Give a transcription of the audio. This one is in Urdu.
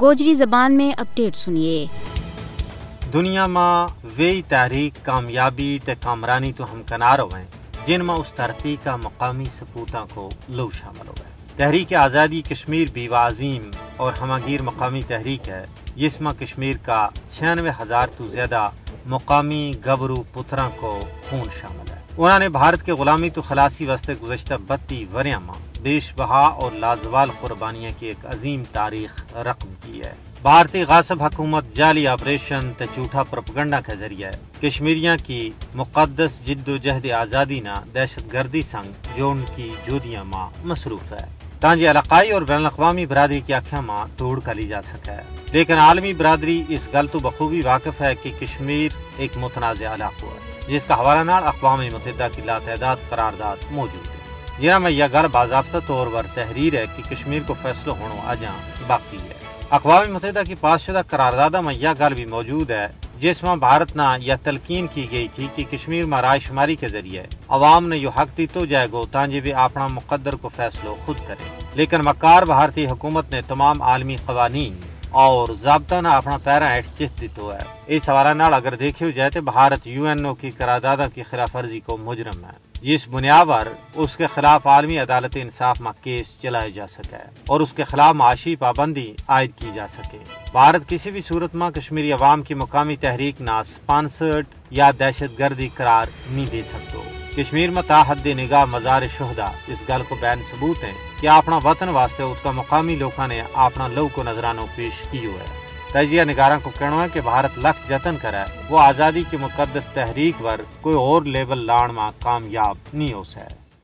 گوجری زبان میں اپڈیٹ سنیے۔ دنیا میں وہی تحریک کامیابی تے کامرانی تو ہم کنار ہوئے جن میں اس ترقی کا مقامی سپوتوں کو لو شامل ہوئے تحریک آزادی کشمیر بیوہ عظیم اور ہماگیر مقامی تحریک ہے، جس میں کشمیر کا چھیانوے ہزار تو زیادہ مقامی گبرو پترا کو خون شامل ہے۔ انہوں نے بھارت کے غلامی تو خلاصی واسطے گزشتہ بتی وریاں ماں بیش بہا اور لازوال قربانیاں کی ایک عظیم تاریخ رقم کی ہے۔ بھارتی غاصب حکومت جعلی آپریشن تے جھوٹا پروپگنڈا کے ذریعے کشمیریاں کی مقدس جد و جہد آزادی نہ دہشت گردی سنگ جو ان کی جودیاں ماں مصروف ہے۔ تانجی علاقائی اور بین الاقوامی برادری کی آنکھیں ماں توڑ کا لی جا سکا ہے۔ لیکن عالمی برادری اس گل تو بخوبی واقف ہے کہ کشمیر ایک متنازع علاقہ ہے، جس کا حوالہ نال اقوام متحدہ کی لاتعداد قرارداد موجود ہے۔ جہاں میں یہ گل باضابطہ طور پر تحریر ہے کہ کشمیر کو فیصلہ ہونا اجاں باقی ہے۔ اقوام متحدہ کی پاس شدہ قراردادہ میں یہ گل بھی موجود ہے، جس میں بھارت نہ یہ تلقین کی گئی تھی کہ کشمیر میں رائے شماری کے ذریعے عوام نے یہ حق دی تو جائے گو تانجے بھی اپنا مقدر کو فیصلہ خود کرے۔ لیکن مکار بھارتی حکومت نے تمام عالمی قوانین اور ضابطہ نے اپنا پیرا ہیٹ چت دیتو ہے۔ اس حوالہ نال اگر دیکھو جائے تو بھارت یو این او کی قراردادہ کی خلاف ورزی کو مجرم ہے، جس بنیاد پر اس کے خلاف عالمی عدالت انصاف میں کیس چلایا جا سکے اور اس کے خلاف معاشی پابندی عائد کی جا سکے۔ بھارت کسی بھی صورت میں کشمیری عوام کی مقامی تحریک نہ اسپانسرڈ یا دہشت گردی قرار نہیں دے سکتے کشمیر میں تاحد نگاہ مزار شہدا اس گل کو بین ثبوت ہے کہ اپنا وطن واسطے اس کا مقامی لوکاں نے اپنا لو کو نظرانہ پیش کی ہے۔ تجزیہ نگاراں کو کہنا ہے کہ بھارت لکھ جتن کرے، وہ آزادی کی مقدس تحریک پر کوئی اور لیول لان میں کامیاب نہیں ہو سکے۔